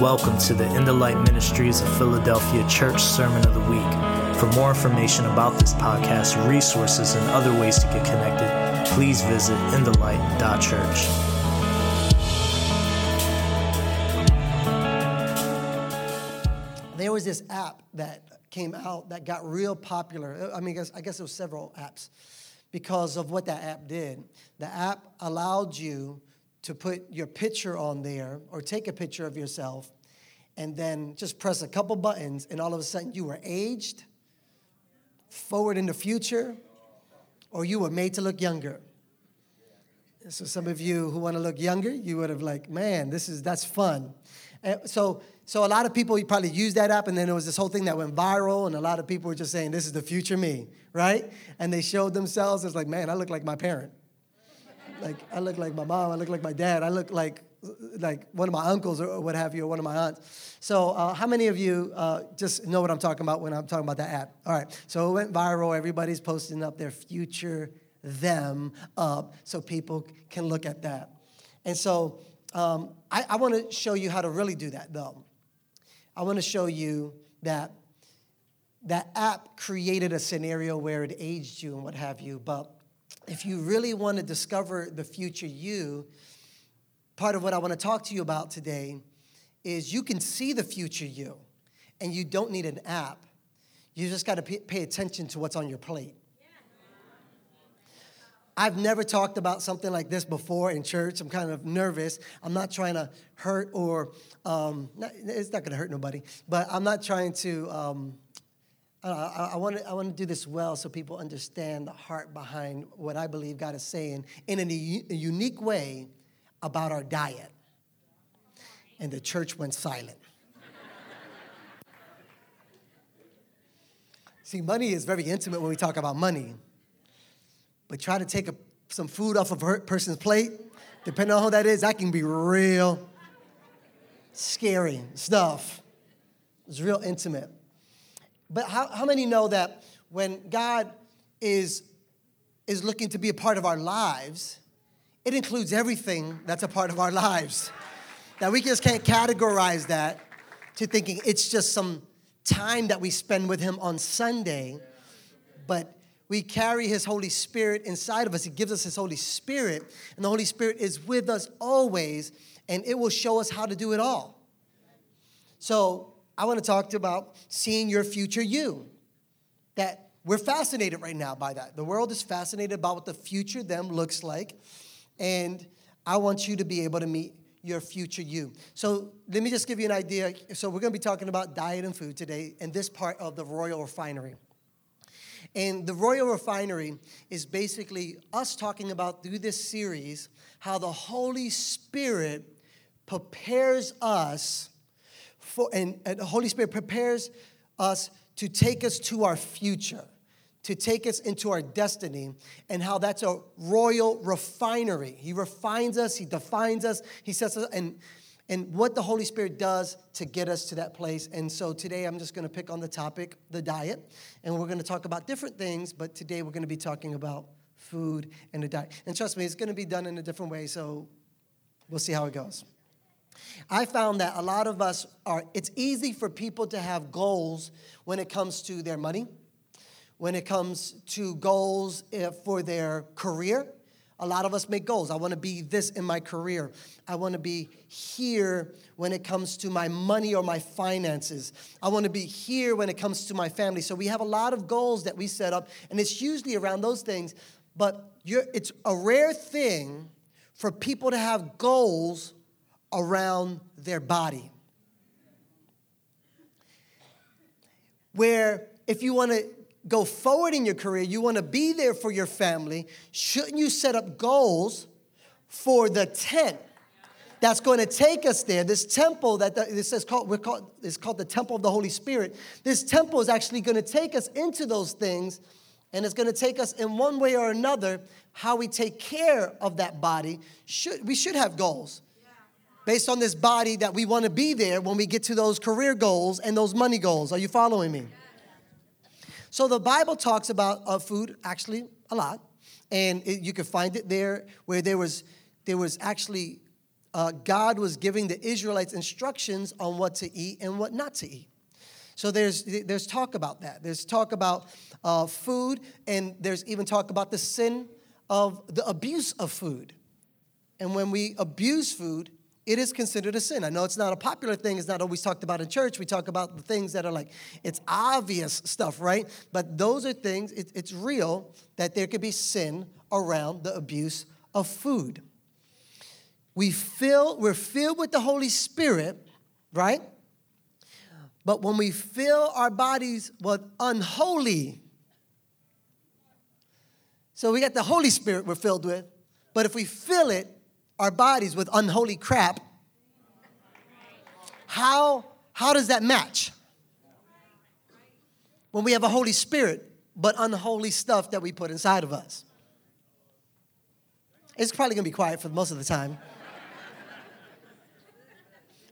Welcome to the In the Light Ministries of Philadelphia Church Sermon of the Week. For more information about this podcast, resources, and other ways to get connected, please visit inthelight.church. There was this app that came out that got real popular. I mean, I guess, I guess it was several apps because of what that app did. The app allowed you to put your picture on there or take a picture of yourself and then just press a couple buttons and all of a sudden you were aged, forward in the future, or you were made to look younger. So some of you who want to look younger, you would have like, man, this is that's fun. And so so a lot of people probably used that app, and then there was this whole thing that went viral, and a lot of people were just saying, "This is the future me," right? And they showed themselves as like, man, I look like my parent like I look like my mom, I look like my dad, I look like like one of my uncles or what have you, or one of my aunts. So, uh, how many of you uh, just know what I'm talking about when I'm talking about that app? All right, so it went viral. Everybody's posting up their future them up so people can look at that. And so, um, I, I want to show you how to really do that, though. I want to show you that that app created a scenario where it aged you and what have you, but if you really want to discover the future you, part of what I want to talk to you about today is you can see the future you, and you don't need an app. You just got to pay attention to what's on your plate. I've never talked about something like this before in church. I'm kind of nervous. I'm not trying to hurt or, um, not, it's not going to hurt nobody, but I'm not trying to um, I, I, want to, I want to do this well so people understand the heart behind what I believe God is saying in a, a unique way about our diet. And the church went silent. See, money is very intimate when we talk about money. But try to take a, some food off of a person's plate, depending on who that is, that can be real scary stuff. It's real intimate. But how, how many know that when God is, is looking to be a part of our lives, it includes everything that's a part of our lives? That we just can't categorize that to thinking it's just some time that we spend with Him on Sunday, but we carry His Holy Spirit inside of us. He gives us His Holy Spirit, and the Holy Spirit is with us always, and it will show us how to do it all. So, I want to talk to about seeing your future you. That we're fascinated right now by that. The world is fascinated about what the future them looks like. And I want you to be able to meet your future you. So let me just give you an idea. So we're going to be talking about diet and food today in this part of the Royal Refinery. And the Royal Refinery is basically us talking about through this series how the Holy Spirit prepares us for, and, and the Holy Spirit prepares us to take us to our future, to take us into our destiny, and how that's a royal refinery. He refines us, He defines us, He sets us, and and what the Holy Spirit does to get us to that place. And so today I'm just going to pick on the topic, the diet, and we're going to talk about different things, but today we're going to be talking about food and the diet. And trust me, it's going to be done in a different way, so we'll see how it goes. I found that a lot of us are, it's easy for people to have goals when it comes to their money, when it comes to goals eh, for their career. A lot of us make goals. I want to be this in my career. I want to be here when it comes to my money or my finances. I want to be here when it comes to my family. So we have a lot of goals that we set up, and it's usually around those things. But it's a rare thing for people to have goals around their body. Where if you want to go forward in your career, you want to be there for your family, shouldn't you set up goals for the tent? That's going to take us there. This temple that this is called, we're called, is called the temple of the Holy Spirit. This temple is actually going to take us into those things, and it's going to take us in one way or another how we take care of that body. Should we should have goals based on this body that we want to be there when we get to those career goals and those money goals. Are you following me? So the Bible talks about uh, food actually a lot, and it, you can find it there where there was there was actually uh, God was giving the Israelites instructions on what to eat and what not to eat. So there's, there's talk about that. There's talk about uh, food, and there's even talk about the sin of the abuse of food. And when we abuse food, it is considered a sin. I know it's not a popular thing, it's not always talked about in church. We talk about the things that are like, it's obvious stuff, right? But those are things, it, it's real that there could be sin around the abuse of food. We fill, we're filled with the Holy Spirit, right? But when we fill our bodies with unholy, so we got the Holy Spirit we're filled with, but if we fill it our bodies with unholy crap, how, how does that match? When we have a Holy Spirit, but unholy stuff that we put inside of us. It's probably gonna be quiet for most of the time.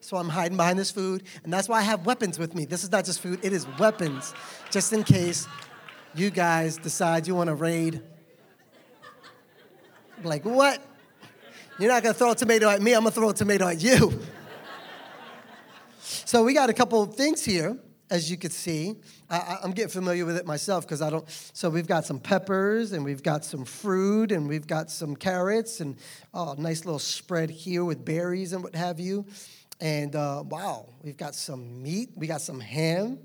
So I'm hiding behind this food, and that's why I have weapons with me. This is not just food, it is weapons, just in case you guys decide you wanna raid. Like, what? You're not gonna throw a tomato at me, I'm gonna throw a tomato at you. so we got a couple of things here, as you can see. I, am getting familiar with it myself because I don't. So we've got some peppers and we've got some fruit and we've got some carrots and oh, nice little spread here with berries and what have you. And uh, wow, we've got some meat, we got some ham,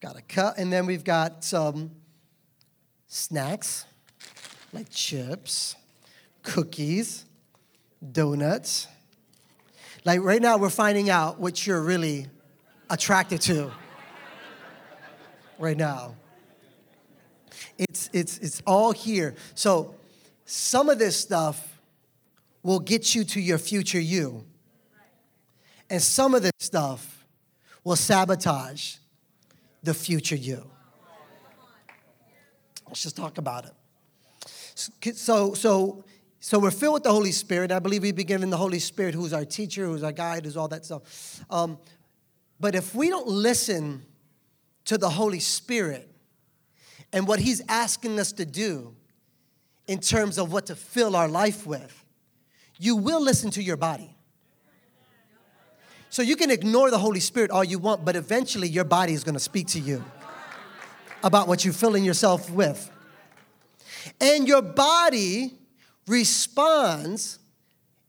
got a cut, and then we've got some snacks like chips cookies, donuts. Like right now, we're finding out what you're really attracted to. Right now. It's, it's, it's all here. So, some of this stuff will get you to your future you. And some of this stuff will sabotage the future you. Let's just talk about it. So, so so we're filled with the Holy Spirit. I believe we've been given the Holy Spirit, who's our teacher, who's our guide, who's all that stuff. Um, but if we don't listen to the Holy Spirit and what He's asking us to do in terms of what to fill our life with, you will listen to your body. So you can ignore the Holy Spirit all you want, but eventually your body is going to speak to you about what you're filling yourself with. And your body responds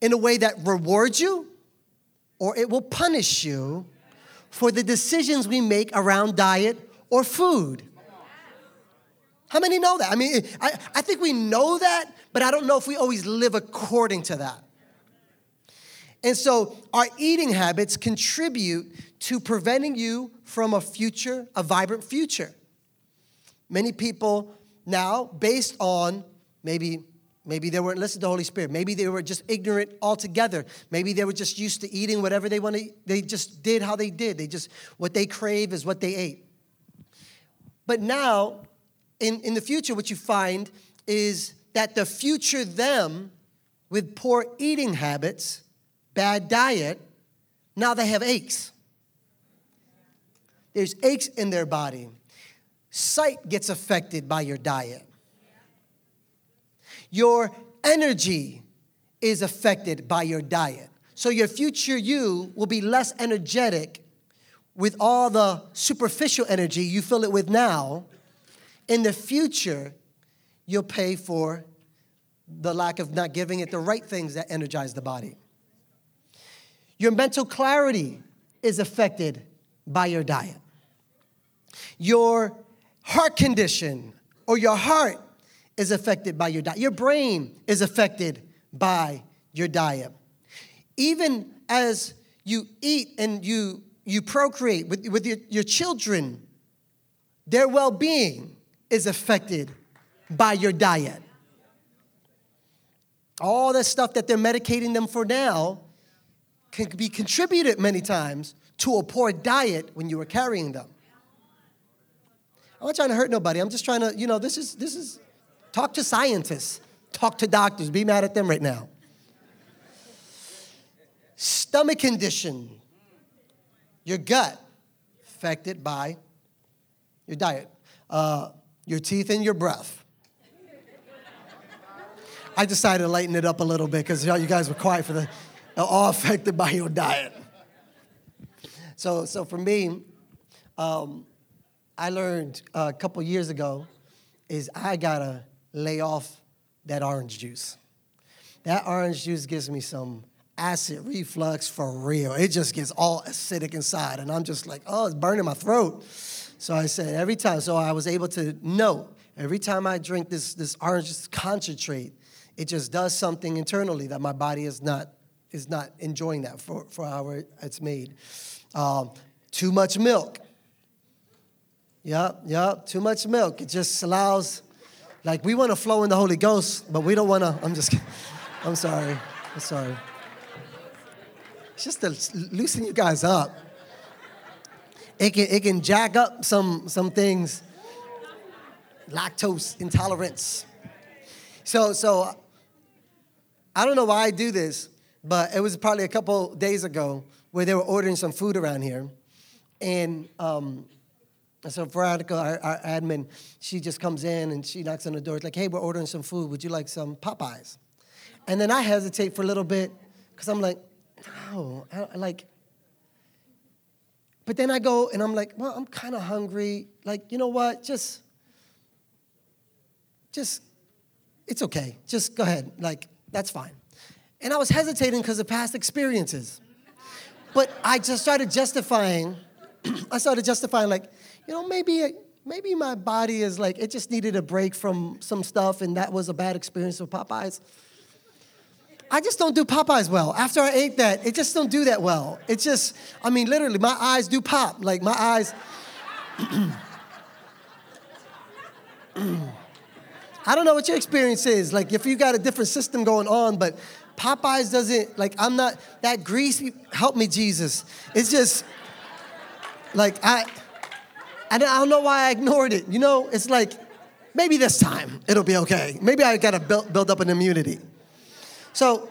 in a way that rewards you or it will punish you for the decisions we make around diet or food. How many know that? I mean, I, I think we know that, but I don't know if we always live according to that. And so our eating habits contribute to preventing you from a future, a vibrant future. Many people now, based on maybe Maybe they weren't listening to the Holy Spirit. Maybe they were just ignorant altogether. Maybe they were just used to eating whatever they wanted. They just did how they did. They just, what they crave is what they ate. But now, in, in the future, what you find is that the future them with poor eating habits, bad diet, now they have aches. There's aches in their body. Sight gets affected by your diet your energy is affected by your diet. So your future you will be less energetic with all the superficial energy you fill it with now. In the future, you'll pay for the lack of not giving it the right things that energize the body. Your mental clarity is affected by your diet. Your heart condition or your heart is affected by your diet. Your brain is affected by your diet. Even as you eat and you, you procreate with, with your, your children, their well being is affected by your diet. All the stuff that they're medicating them for now can be contributed many times to a poor diet when you were carrying them. I'm not trying to hurt nobody. I'm just trying to, you know, this is this is Talk to scientists, talk to doctors. Be mad at them right now. Stomach condition, your gut affected by your diet, uh, your teeth and your breath. I decided to lighten it up a little bit because you guys were quiet for the all affected by your diet. So, so for me, um, I learned a couple years ago is I gotta lay off that orange juice. That orange juice gives me some acid reflux for real. It just gets all acidic inside, and I'm just like, oh, it's burning my throat. So I said every time. So I was able to know every time I drink this this orange concentrate, it just does something internally that my body is not is not enjoying that for, for how it's made. Um, too much milk. Yep, yep, too much milk. It just allows, like, we want to flow in the Holy Ghost, but we don't want to. I'm just kidding. I'm sorry. I'm sorry. It's just to loosen you guys up. It can, it can jack up some, some things. Lactose intolerance. So, so I don't know why I do this, but it was probably a couple days ago where they were ordering some food around here. And um, so Veronica, our, our, admin, she just comes in and she knocks on the door. It's like, hey, we're ordering some food. Would you like some Popeyes? And then I hesitate for a little bit because I'm like, no, I, like. But then I go and I'm like, well, I'm kind of hungry. Like, you know what? Just, just, it's okay. Just go ahead. Like, that's fine. And I was hesitating because of past experiences. But I just started justifying, I started justifying, like, you know, maybe maybe my body is like, it just needed a break from some stuff, and that was a bad experience with Popeyes. I just don't do Popeyes well. After I ate that, it just don't do that well. It's just, I mean, literally, my eyes do pop. Like my eyes. I don't know what your experience is. Like if you got a different system going on, but Popeyes doesn't, like, I'm not, that greasy, help me, Jesus. It's just, like, I, I don't know why I ignored it. You know, it's like, maybe this time it'll be okay. Maybe I gotta build, build up an immunity. So,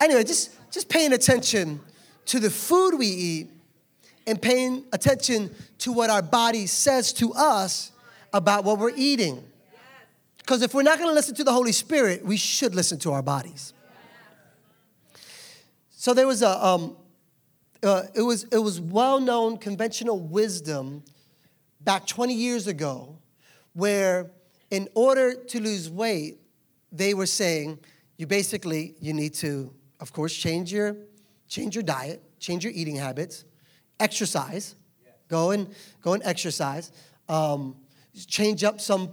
anyway, just, just paying attention to the food we eat and paying attention to what our body says to us about what we're eating. Because if we're not gonna listen to the Holy Spirit, we should listen to our bodies. So there was a, um, uh, it was, it was well known conventional wisdom back 20 years ago where in order to lose weight, they were saying you basically, you need to, of course, change your, change your diet, change your eating habits, exercise, go and, go and exercise, um, change up some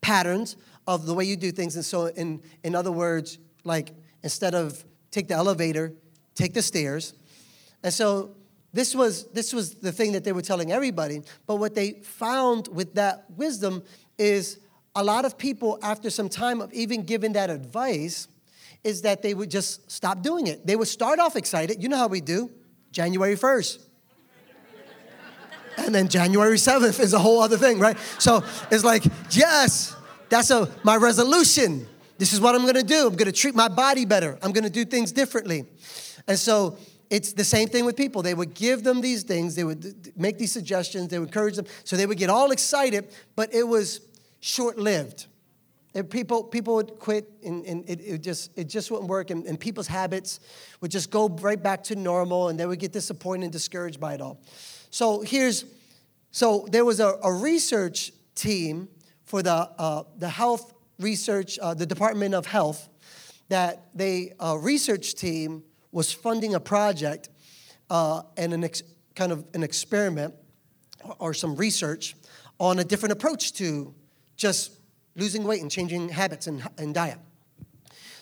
patterns of the way you do things. And so, in, in other words, like instead of take the elevator, take the stairs. And so this was, this was the thing that they were telling everybody. But what they found with that wisdom is a lot of people, after some time of even giving that advice, is that they would just stop doing it. They would start off excited. You know how we do January 1st. and then January 7th is a whole other thing, right? So it's like, yes, that's a, my resolution. This is what I'm gonna do. I'm gonna treat my body better. I'm gonna do things differently. And so it's the same thing with people. They would give them these things, they would make these suggestions, they would encourage them. So they would get all excited, but it was short lived. People, people would quit and, and it, it, just, it just wouldn't work, and, and people's habits would just go right back to normal, and they would get disappointed and discouraged by it all. So here's, so there was a, a research team for the, uh, the health research, uh, the Department of Health, that they, a research team was funding a project uh, and an ex- kind of an experiment or some research on a different approach to just losing weight and changing habits and, and diet.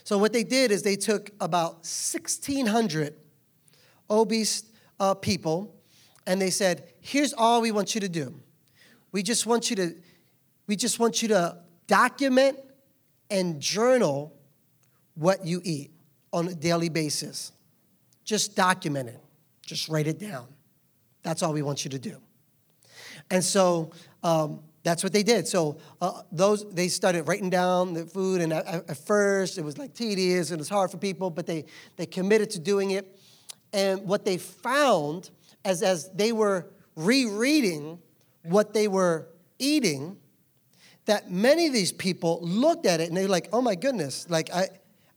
So, what they did is they took about 1,600 obese uh, people and they said, Here's all we want you to do. We just want you to, we just want you to document and journal what you eat on a daily basis. Just document it, just write it down. That's all we want you to do. And so um, that's what they did. So uh, those they started writing down the food, and at, at, first it was like tedious and it was hard for people, but they they committed to doing it. And what they found as as they were rereading what they were eating, that many of these people looked at it and they're like, oh my goodness, like I,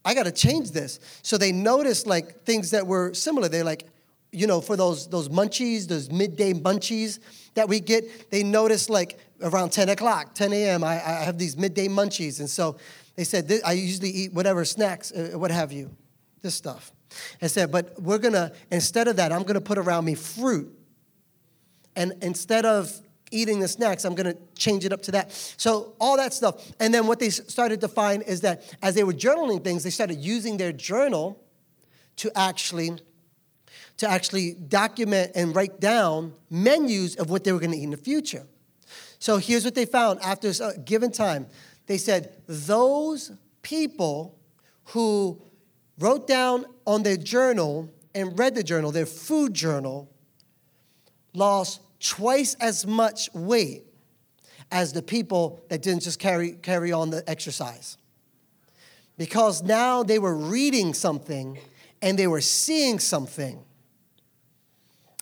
I got to change this. So they noticed like things that were similar. They're like, you know, for those those munchies, those midday munchies that we get, they noticed like around 10 o'clock, 10 a.m. I, I have these midday munchies, and so they said I usually eat whatever snacks, uh, what have you, this stuff. I said, but we're gonna instead of that, I'm gonna put around me fruit, and instead of eating the snacks, I'm gonna change it up to that. So, all that stuff. And then what they started to find is that as they were journaling things, they started using their journal to actually to actually document and write down menus of what they were gonna eat in the future. So here's what they found after a uh, given time. They said, those people who wrote down on their journal and read the journal, their food journal, lost twice as much weight as the people that didn't just carry, carry on the exercise. Because now they were reading something and they were seeing something.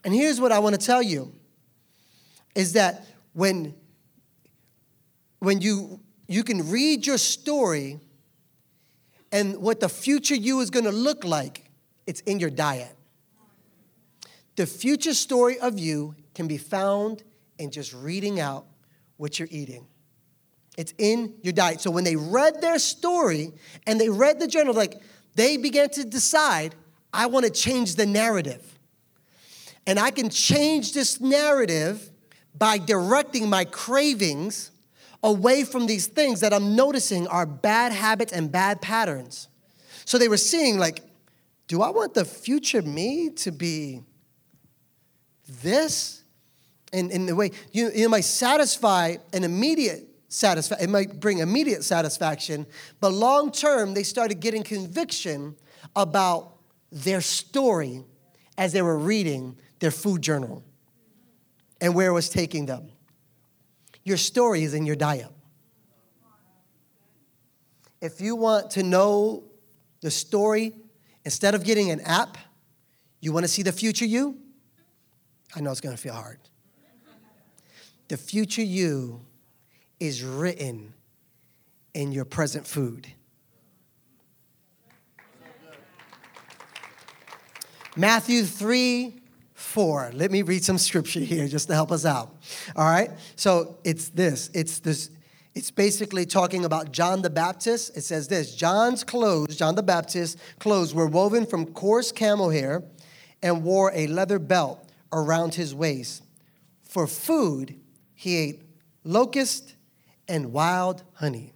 And here's what I want to tell you is that when, when you, you can read your story and what the future you is going to look like, it's in your diet. The future story of you can be found in just reading out what you're eating. It's in your diet. So when they read their story and they read the journal, like they began to decide, I want to change the narrative. And I can change this narrative by directing my cravings away from these things that I'm noticing are bad habits and bad patterns. So they were seeing, like, do I want the future me to be this? In, in the way you, it might satisfy an immediate satisfaction, it might bring immediate satisfaction, but long term, they started getting conviction about their story as they were reading their food journal and where it was taking them. Your story is in your diet. If you want to know the story, instead of getting an app, you want to see the future you? I know it's going to feel hard. The future you is written in your present food. Matthew 3 4. Let me read some scripture here just to help us out. All right? So it's this. It's this. It's basically talking about John the Baptist. It says this John's clothes, John the Baptist's clothes, were woven from coarse camel hair and wore a leather belt around his waist. For food, he ate locust and wild honey.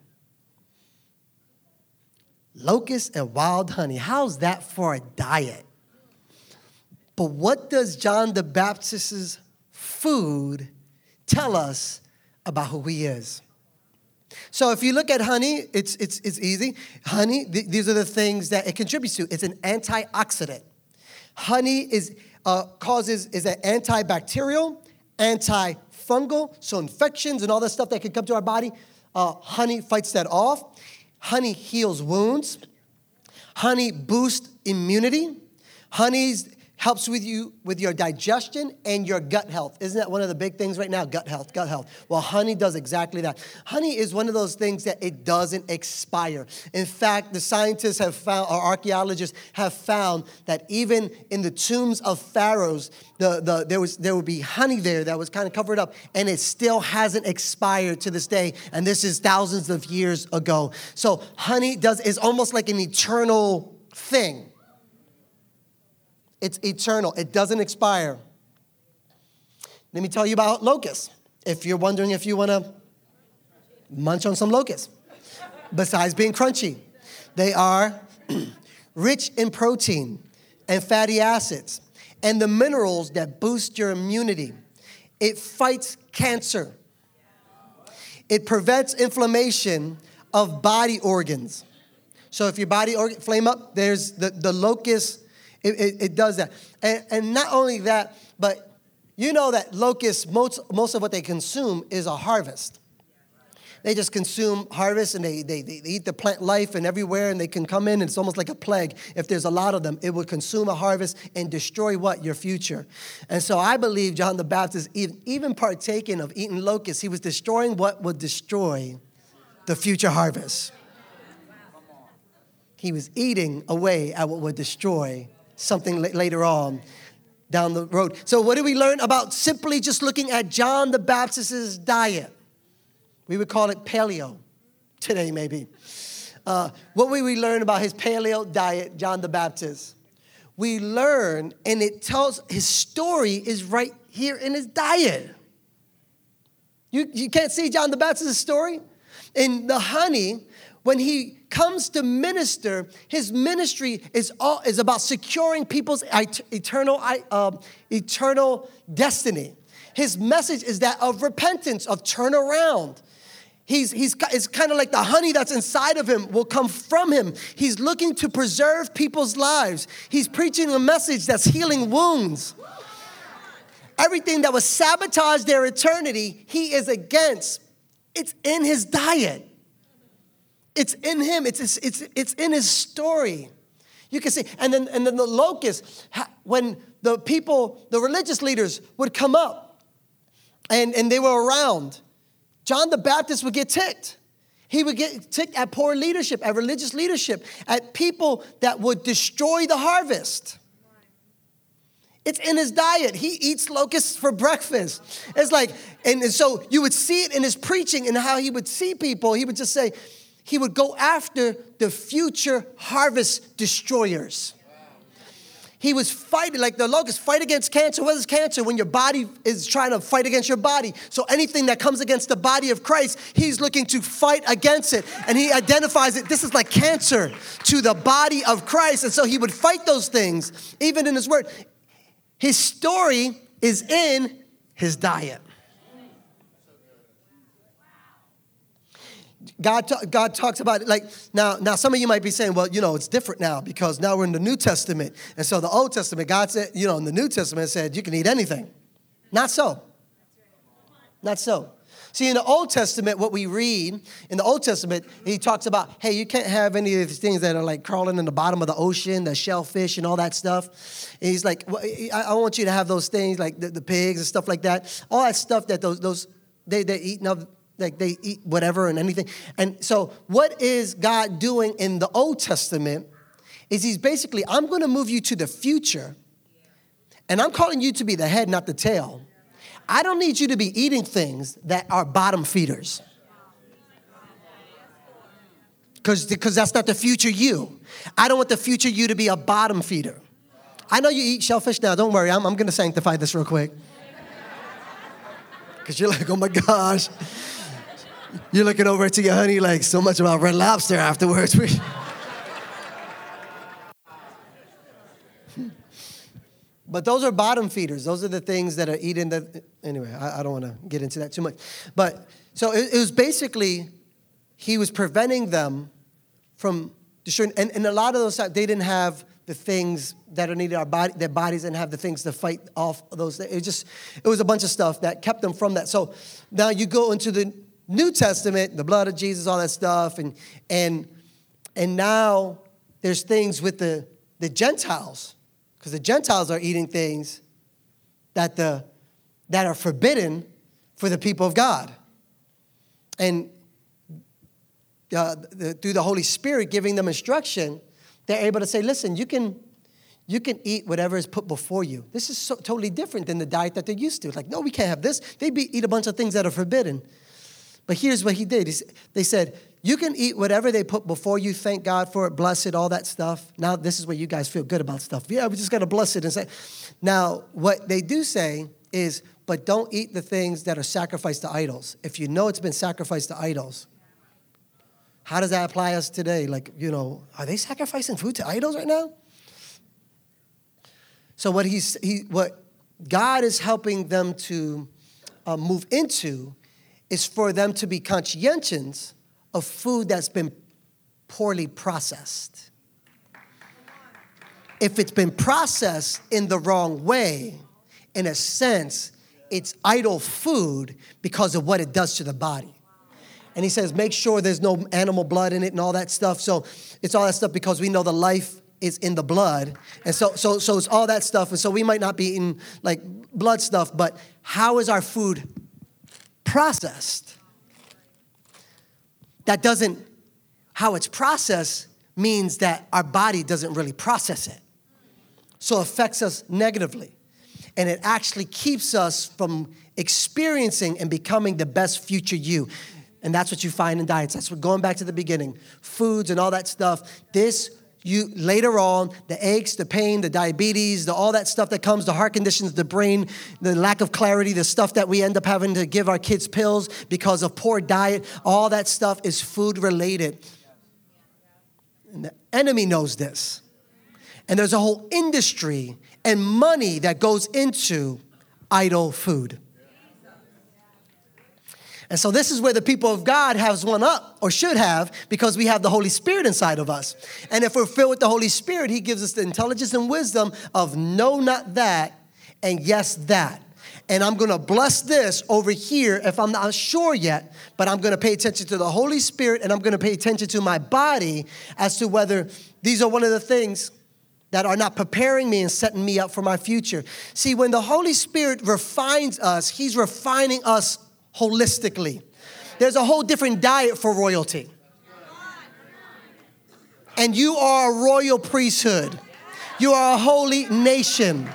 Locust and wild honey. How's that for a diet? But what does John the Baptist's food tell us about who he is? So if you look at honey, it's, it's, it's easy. Honey, th- these are the things that it contributes to. It's an antioxidant. Honey is, uh, causes, is an antibacterial, anti fungal, so infections and all that stuff that can come to our body, uh, honey fights that off. Honey heals wounds. Honey boosts immunity. Honey's helps with you with your digestion and your gut health. Isn't that one of the big things right now? Gut health, gut health. Well, honey does exactly that. Honey is one of those things that it doesn't expire. In fact, the scientists have found, or archaeologists have found that even in the tombs of pharaohs, the, the, there, was, there would be honey there that was kind of covered up, and it still hasn't expired to this day. And this is thousands of years ago. So honey does is almost like an eternal thing. It's eternal, it doesn't expire. Let me tell you about locusts. If you're wondering if you want to munch on some locusts, besides being crunchy, they are rich in protein and fatty acids and the minerals that boost your immunity. It fights cancer. It prevents inflammation of body organs. So if your body organ flame up, there's the, the locust it, it, it does that. And, and not only that, but you know that locusts, most, most of what they consume is a harvest. they just consume harvest and they, they, they eat the plant life and everywhere and they can come in and it's almost like a plague. If there's a lot of them, it would consume a harvest and destroy what? Your future. And so I believe John the Baptist, even, even partaking of eating locusts, he was destroying what would destroy the future harvest. He was eating away at what would destroy something later on down the road. So, what do we learn about simply just looking at John the Baptist's diet? We would call it paleo today, maybe. Uh, what would we learn about his paleo diet, John the Baptist? We learn, and it tells his story is right here in his diet. You, you can't see John the Baptist's story? In the honey, when he comes to minister, his ministry is, all, is about securing people's eternal, uh, eternal destiny. His message is that of repentance, of turn around. He's, he's, it's kind of like the honey that's inside of him will come from him. He's looking to preserve people's lives. He's preaching a message that's healing wounds. Everything that was sabotage their eternity, he is against. It's in his diet. It's in him. It's, it's, it's in his story. You can see, and then, and then the locust, when the people, the religious leaders would come up and, and they were around, John the Baptist would get ticked. He would get ticked at poor leadership, at religious leadership, at people that would destroy the harvest. It's in his diet. He eats locusts for breakfast. It's like, and so you would see it in his preaching and how he would see people. He would just say, he would go after the future harvest destroyers. He was fighting, like the locusts fight against cancer. What is cancer? When your body is trying to fight against your body. So anything that comes against the body of Christ, he's looking to fight against it. And he identifies it, this is like cancer to the body of Christ. And so he would fight those things, even in his word. His story is in his diet. God, God talks about it like now, now some of you might be saying, well, you know, it's different now because now we're in the New Testament. And so the Old Testament, God said, you know, in the New Testament said you can eat anything. Not so. Not so. See, in the Old Testament, what we read in the Old Testament, he talks about, hey, you can't have any of these things that are like crawling in the bottom of the ocean, the shellfish and all that stuff. And he's like, well, I want you to have those things like the, the, pigs and stuff like that. All that stuff that those, those they, they're eating Now, like they eat whatever and anything. And so, what is God doing in the Old Testament is He's basically, I'm going to move you to the future, and I'm calling you to be the head, not the tail. I don't need you to be eating things that are bottom feeders. Because that's not the future you. I don't want the future you to be a bottom feeder. I know you eat shellfish now, don't worry, I'm, I'm gonna sanctify this real quick. Because you're like, oh my gosh. You're looking over to your honey like so much about red lobster afterwards. but those are bottom feeders. Those are the things that are eating That Anyway, I, I don't want to get into that too much. But so it, it, was basically, he was preventing them from destroying. And, and a lot of those, they didn't have the things that are needed. Our body, their bodies didn't have the things to fight off those. It just, it was a bunch of stuff that kept them from that. So now you go into the New Testament, the blood of Jesus, all that stuff, and and and now there's things with the the Gentiles, because the Gentiles are eating things that the that are forbidden for the people of God, and uh, the, through the Holy Spirit giving them instruction, they're able to say, "Listen, you can." You can eat whatever is put before you. This is so, totally different than the diet that they're used to. Like, no, we can't have this. They be, eat a bunch of things that are forbidden. But here's what he did. They said, You can eat whatever they put before you, thank God for it, bless it, all that stuff. Now, this is where you guys feel good about stuff. Yeah, we just got to bless it and say. Now, what they do say is, But don't eat the things that are sacrificed to idols. If you know it's been sacrificed to idols, how does that apply us today? Like, you know, are they sacrificing food to idols right now? So, what, he's, he, what God is helping them to uh, move into is for them to be conscientious of food that's been poorly processed. If it's been processed in the wrong way, in a sense, it's idol food because of what it does to the body. And he says, make sure there's no animal blood in it and all that stuff. So it's all that stuff because we know the life is in the blood. And so, so, so it's all that stuff. And so we might not be eating like blood stuff, but how is our food processed? That doesn't, how it's processed means that our body doesn't really process it. So it affects us negatively. And it actually keeps us from experiencing and becoming the best future you. And that's what you find in diets. That's what going back to the beginning, foods and all that stuff. This you later on, the aches, the pain, the diabetes, the, all that stuff that comes, the heart conditions, the brain, the lack of clarity, the stuff that we end up having to give our kids pills because of poor diet, all that stuff is food related. And the enemy knows this. And there's a whole industry and money that goes into idol food. And so this is where the people of God has one up or should have because we have the Holy Spirit inside of us. And if we're filled with the Holy Spirit, he gives us the intelligence and wisdom of no not that and yes that. And I'm going to bless this over here if I'm not sure yet, but I'm going to pay attention to the Holy Spirit and I'm going to pay attention to my body as to whether these are one of the things that are not preparing me and setting me up for my future. See, when the Holy Spirit refines us, He's refining us holistically. There's a whole different diet for royalty. And you are a royal priesthood, you are a holy nation.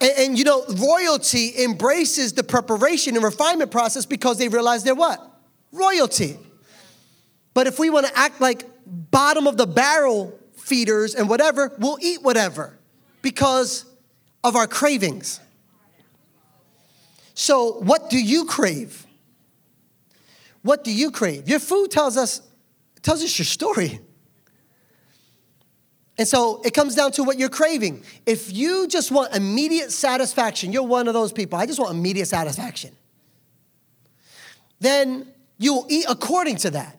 And, and, you know, royalty embraces the preparation and refinement process because they realize they're what? Royalty. But if we want to act like bottom of the barrel feeders and whatever, we'll eat whatever because of our cravings. So, what do you crave? What do you crave? Your food tells us tells us your story. And so it comes down to what you're craving. If you just want immediate satisfaction, you're one of those people. I just want immediate satisfaction. Then you will eat according to that.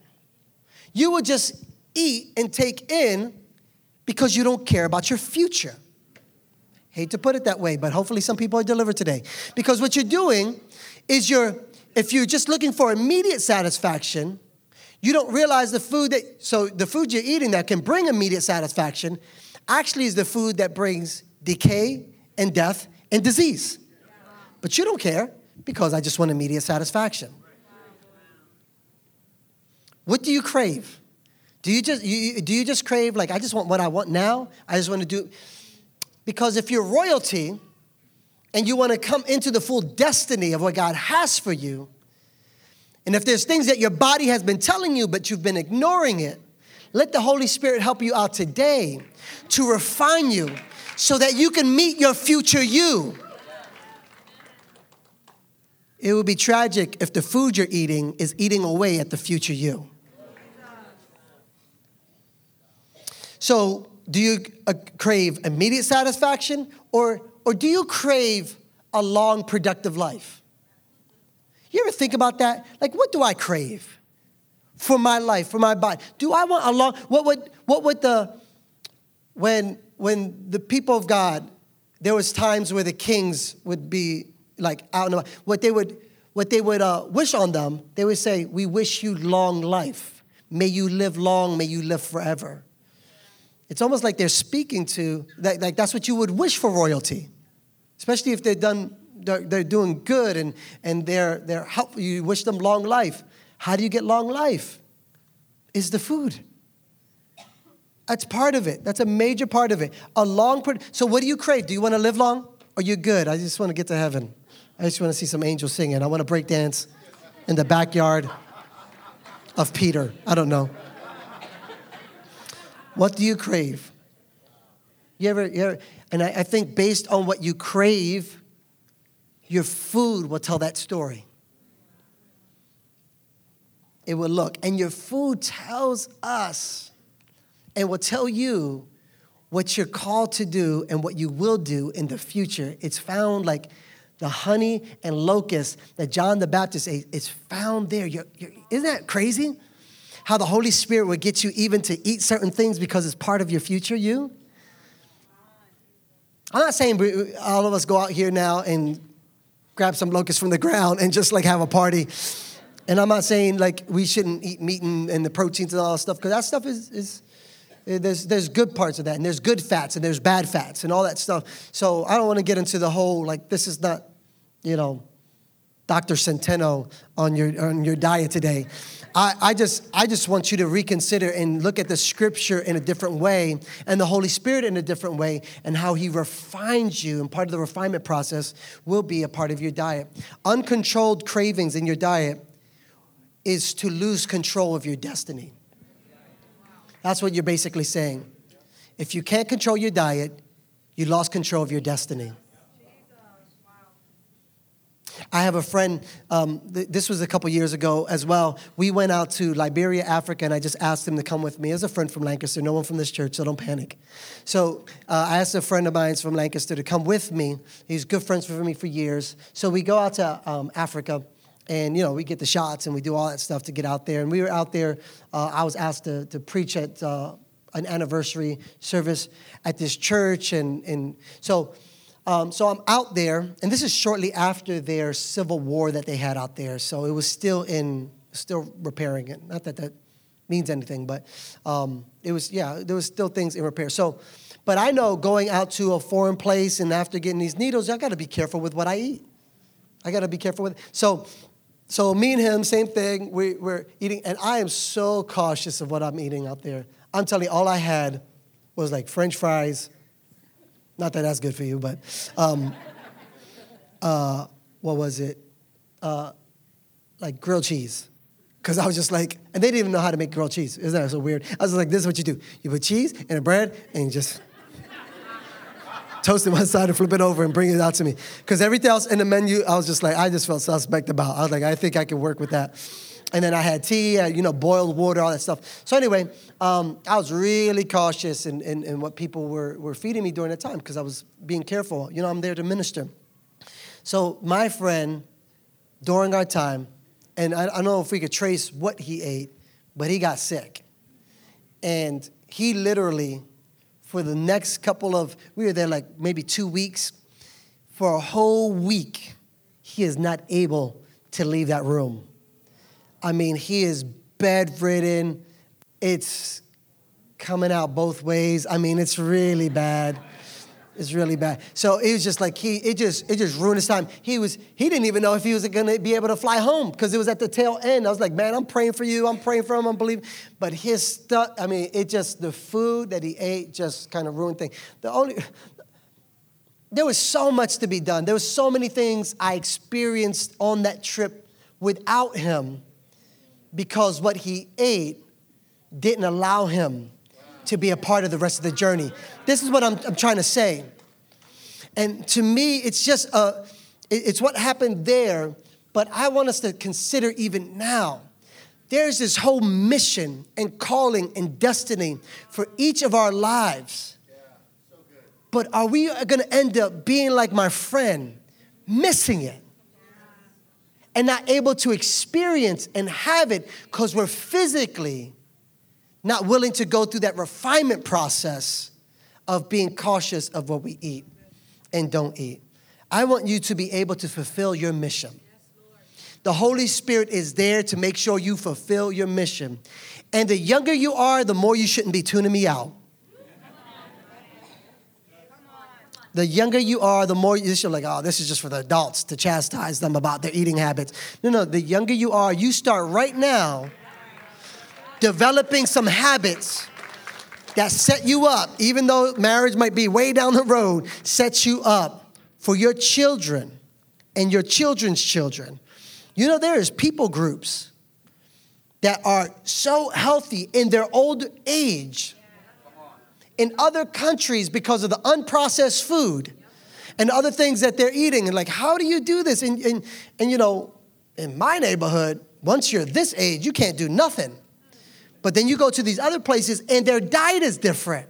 You will just eat and take in because you don't care about your future. Hate to put it that way, but hopefully some people are delivered today. Because what you're doing is you're, if you're just looking for immediate satisfaction, you don't realize the food that, so the food you're eating that can bring immediate satisfaction actually is the food that brings decay and death and disease. But you don't care because I just want immediate satisfaction. What do you crave? Do you just you, do you just crave like I just want what I want now? I just want to do because if you're royalty and you want to come into the full destiny of what God has for you, and if there's things that your body has been telling you, but you've been ignoring it, let the Holy Spirit help you out today to refine you so that you can meet your future you. It would be tragic if the food you're eating is eating away at the future you. So, do you uh, crave immediate satisfaction or, or do you crave a long, productive life? You ever think about that? Like, what do I crave for my life, for my body? Do I want a long, what would, what would the, when, when the people of God, there was times where the kings would be like out and about, what they would, what they would uh, wish on them, they would say, we wish you long life. May you live long, may you live forever. It's almost like they're speaking to, like, like that's what you would wish for royalty, especially if they're done, they're, they're doing good and, and they're, they're help, you wish them long life. How do you get long life? Is the food. That's part of it. That's a major part of it. A long, so what do you crave? Do you want to live long? Or you good? I just want to get to heaven. I just want to see some angels singing. I want to break dance in the backyard of Peter. I don't know. What do you crave? You ever, you ever and I, I think based on what you crave, your food will tell that story. It will look. And your food tells us and will tell you what you're called to do and what you will do in the future. It's found like the honey and locust that John the Baptist ate. It's found there. You're, you're, isn't that crazy? How the Holy Spirit would get you even to eat certain things because it's part of your future you. I'm not saying all of us go out here now and grab some locusts from the ground and just like have a party. And I'm not saying like we shouldn't eat meat and, and the proteins and all that stuff, because that stuff is, is eh, there's, there's good parts of that, and there's good fats, and there's bad fats, and all that stuff. So I don't want to get into the whole, like, this is not, you know, Dr. Centeno on your, on your diet today. I, I, just, I just want you to reconsider and look at the scripture in a different way and the Holy Spirit in a different way and how He refines you. And part of the refinement process will be a part of your diet. Uncontrolled cravings in your diet is to lose control of your destiny. That's what you're basically saying. If you can't control your diet, you lost control of your destiny. I have a friend, um, th- this was a couple years ago as well. We went out to Liberia, Africa, and I just asked him to come with me as a friend from Lancaster, no one from this church, so don't panic. So uh, I asked a friend of mine from Lancaster to come with me. He's good friends with me for years. So we go out to um, Africa and you know we get the shots and we do all that stuff to get out there and we were out there uh, i was asked to, to preach at uh, an anniversary service at this church and, and so um, so I'm out there, and this is shortly after their civil war that they had out there. So it was still in, still repairing it. Not that that means anything, but um, it was, yeah, there was still things in repair. So, but I know going out to a foreign place and after getting these needles, I got to be careful with what I eat. I got to be careful with. So, so me and him, same thing. We, we're eating, and I am so cautious of what I'm eating out there. I'm telling you, all I had was like French fries not that that's good for you, but um, uh, what was it? Uh, like grilled cheese. Because I was just like, and they didn't even know how to make grilled cheese. Isn't that so weird? I was like, this is what you do. You put cheese and a bread and just toast it one side and flip it over and bring it out to me. Because everything else in the menu, I was just like, I just felt suspect about. I was like, I think I can work with that. And then I had tea, you know, boiled water, all that stuff. So anyway, um, I was really cautious in, in, in, what people were, were feeding me during the time because I was being careful. You know, I'm there to minister. So my friend, during our time, and I, I don't know if we could trace what he ate, but he got sick. And he literally, for the next couple of, we were there like maybe two weeks, for a whole week, he is not able to leave that room. I mean, he is bedridden. It's coming out both ways. I mean, it's really bad. It's really bad. So it was just like he, it just, it just ruined his time. He was, he didn't even know if he was gonna be able to fly home because it was at the tail end. I was like, man, I'm praying for you. I'm praying for him. I'm believing. But his stuff, I mean, it just, the food that he ate just kind of ruined things. The only, there was so much to be done. There was so many things I experienced on that trip without him because what he ate didn't allow him to be a part of the rest of the journey. This is what I'm, I'm trying to say. And to me, it's just a, it's what happened there, but I want us to consider even now. There's this whole mission and calling and destiny for each of our lives. But are we to end up being like my friend, missing it? And not able to experience and have it because we're physically not willing to go through that refinement process of being cautious of what we eat and don't eat. I want you to be able to fulfill your mission. The Holy Spirit is there to make sure you fulfill your mission. And the younger you are, the more you shouldn't be tuning me out. The younger you are, the more you're like, oh, this is just for the adults to chastise them about their eating habits. No, no, the younger you are, you start right now developing some habits that set you up, even though marriage might be way down the road, sets you up for your children and your children's children. You know, there is people groups that are so healthy in their old age in other countries because of the unprocessed food and other things that they're eating. And like, how do you do this? And, and, and you know, in my neighborhood, once you're this age, you can't do nothing. But then you go to these other places and their diet is different.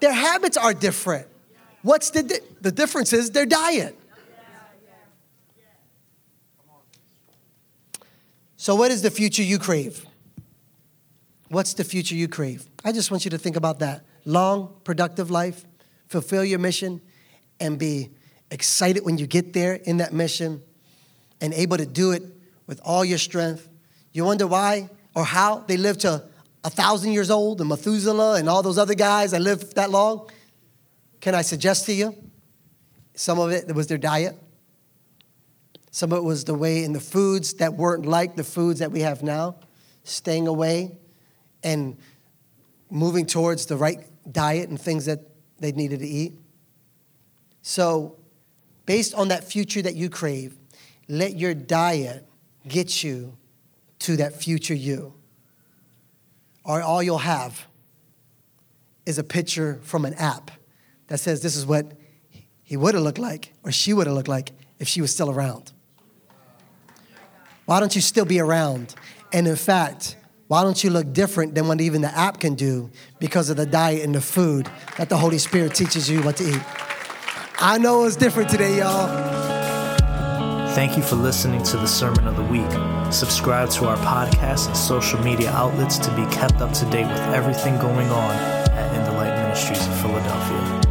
Their habits are different. What's the di- the difference is their diet. So what is the future you crave? What's the future you crave? I just want you to think about that long, productive life, fulfill your mission, and be excited when you get there in that mission and able to do it with all your strength You wonder why or how they lived to a thousand years old and Methuselah and all those other guys that lived that long? Can I suggest to you? Some of it was their diet. Some of it was the way in the foods that weren't like the foods that we have now, staying away and moving towards the right diet and things that they needed to eat. So, based on that future that you crave, let your diet get you to that future you. Or all you'll have is a picture from an app that says this is what he would have looked like or she would have looked like if she was still around. Why don't you still be around? And in fact, why don't you look different than what even the app can do because of the diet and the food that the Holy Spirit teaches you what to eat? I know it's different today, y'all. Thank you for listening to the Sermon of the Week. Subscribe to our podcast and social media outlets to be kept up to date with everything going on at In the Light Ministries of Philadelphia.